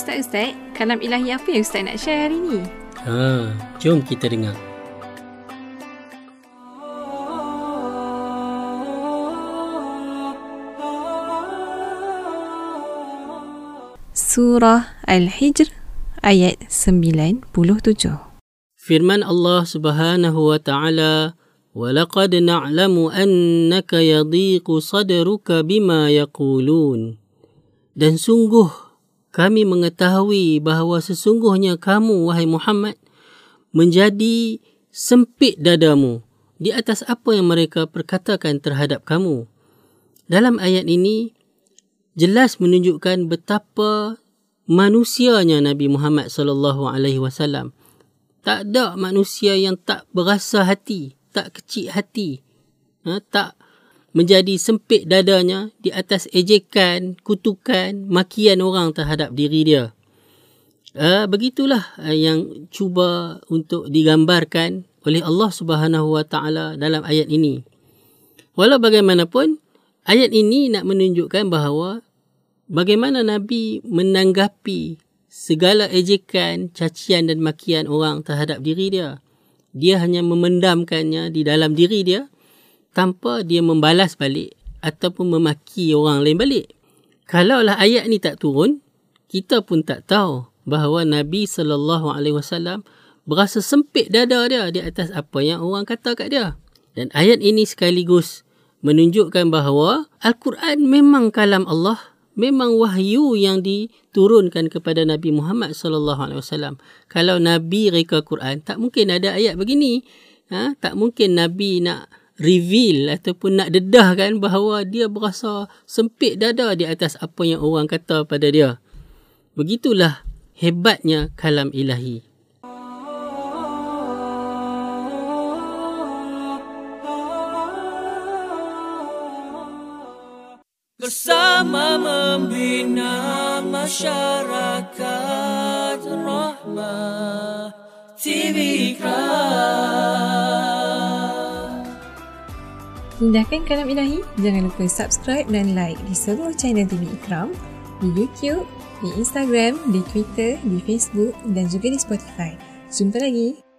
Ustaz-Ustaz, kalam ilahi apa yang Ustaz nak share hari ni? Ha, jom kita dengar. Surah Al-Hijr ayat 97. Firman Allah Subhanahu wa taala, "Walaqad na'lamu annaka yadhiqu sadruka bima yaqulun." Dan sungguh kami mengetahui bahawa sesungguhnya kamu wahai Muhammad menjadi sempit dadamu di atas apa yang mereka perkatakan terhadap kamu. Dalam ayat ini jelas menunjukkan betapa manusianya Nabi Muhammad sallallahu alaihi wasallam. Tak ada manusia yang tak berasa hati, tak kecil hati. Ha, tak menjadi sempit dadanya di atas ejekan, kutukan, makian orang terhadap diri dia. Uh, begitulah uh, yang cuba untuk digambarkan oleh Allah Subhanahu Wa Taala dalam ayat ini. Walau bagaimanapun, Ayat ini nak menunjukkan bahawa bagaimana Nabi menanggapi segala ejekan, cacian dan makian orang terhadap diri dia. Dia hanya memendamkannya di dalam diri dia tanpa dia membalas balik ataupun memaki orang lain balik. Kalaulah ayat ni tak turun, kita pun tak tahu bahawa Nabi sallallahu alaihi wasallam berasa sempit dada dia di atas apa yang orang kata kat dia. Dan ayat ini sekaligus menunjukkan bahawa Al-Quran memang kalam Allah, memang wahyu yang diturunkan kepada Nabi Muhammad sallallahu alaihi wasallam. Kalau Nabi reka Quran, tak mungkin ada ayat begini. Ha? tak mungkin Nabi nak reveal ataupun nak dedahkan bahawa dia berasa sempit dada di atas apa yang orang kata pada dia. Begitulah hebatnya kalam ilahi. bersama membina masyarakat rahmah TVK. Indahkan kalam ilahi, jangan lupa subscribe dan like di seluruh channel TV Ikram, di YouTube, di Instagram, di Twitter, di Facebook dan juga di Spotify. Jumpa lagi.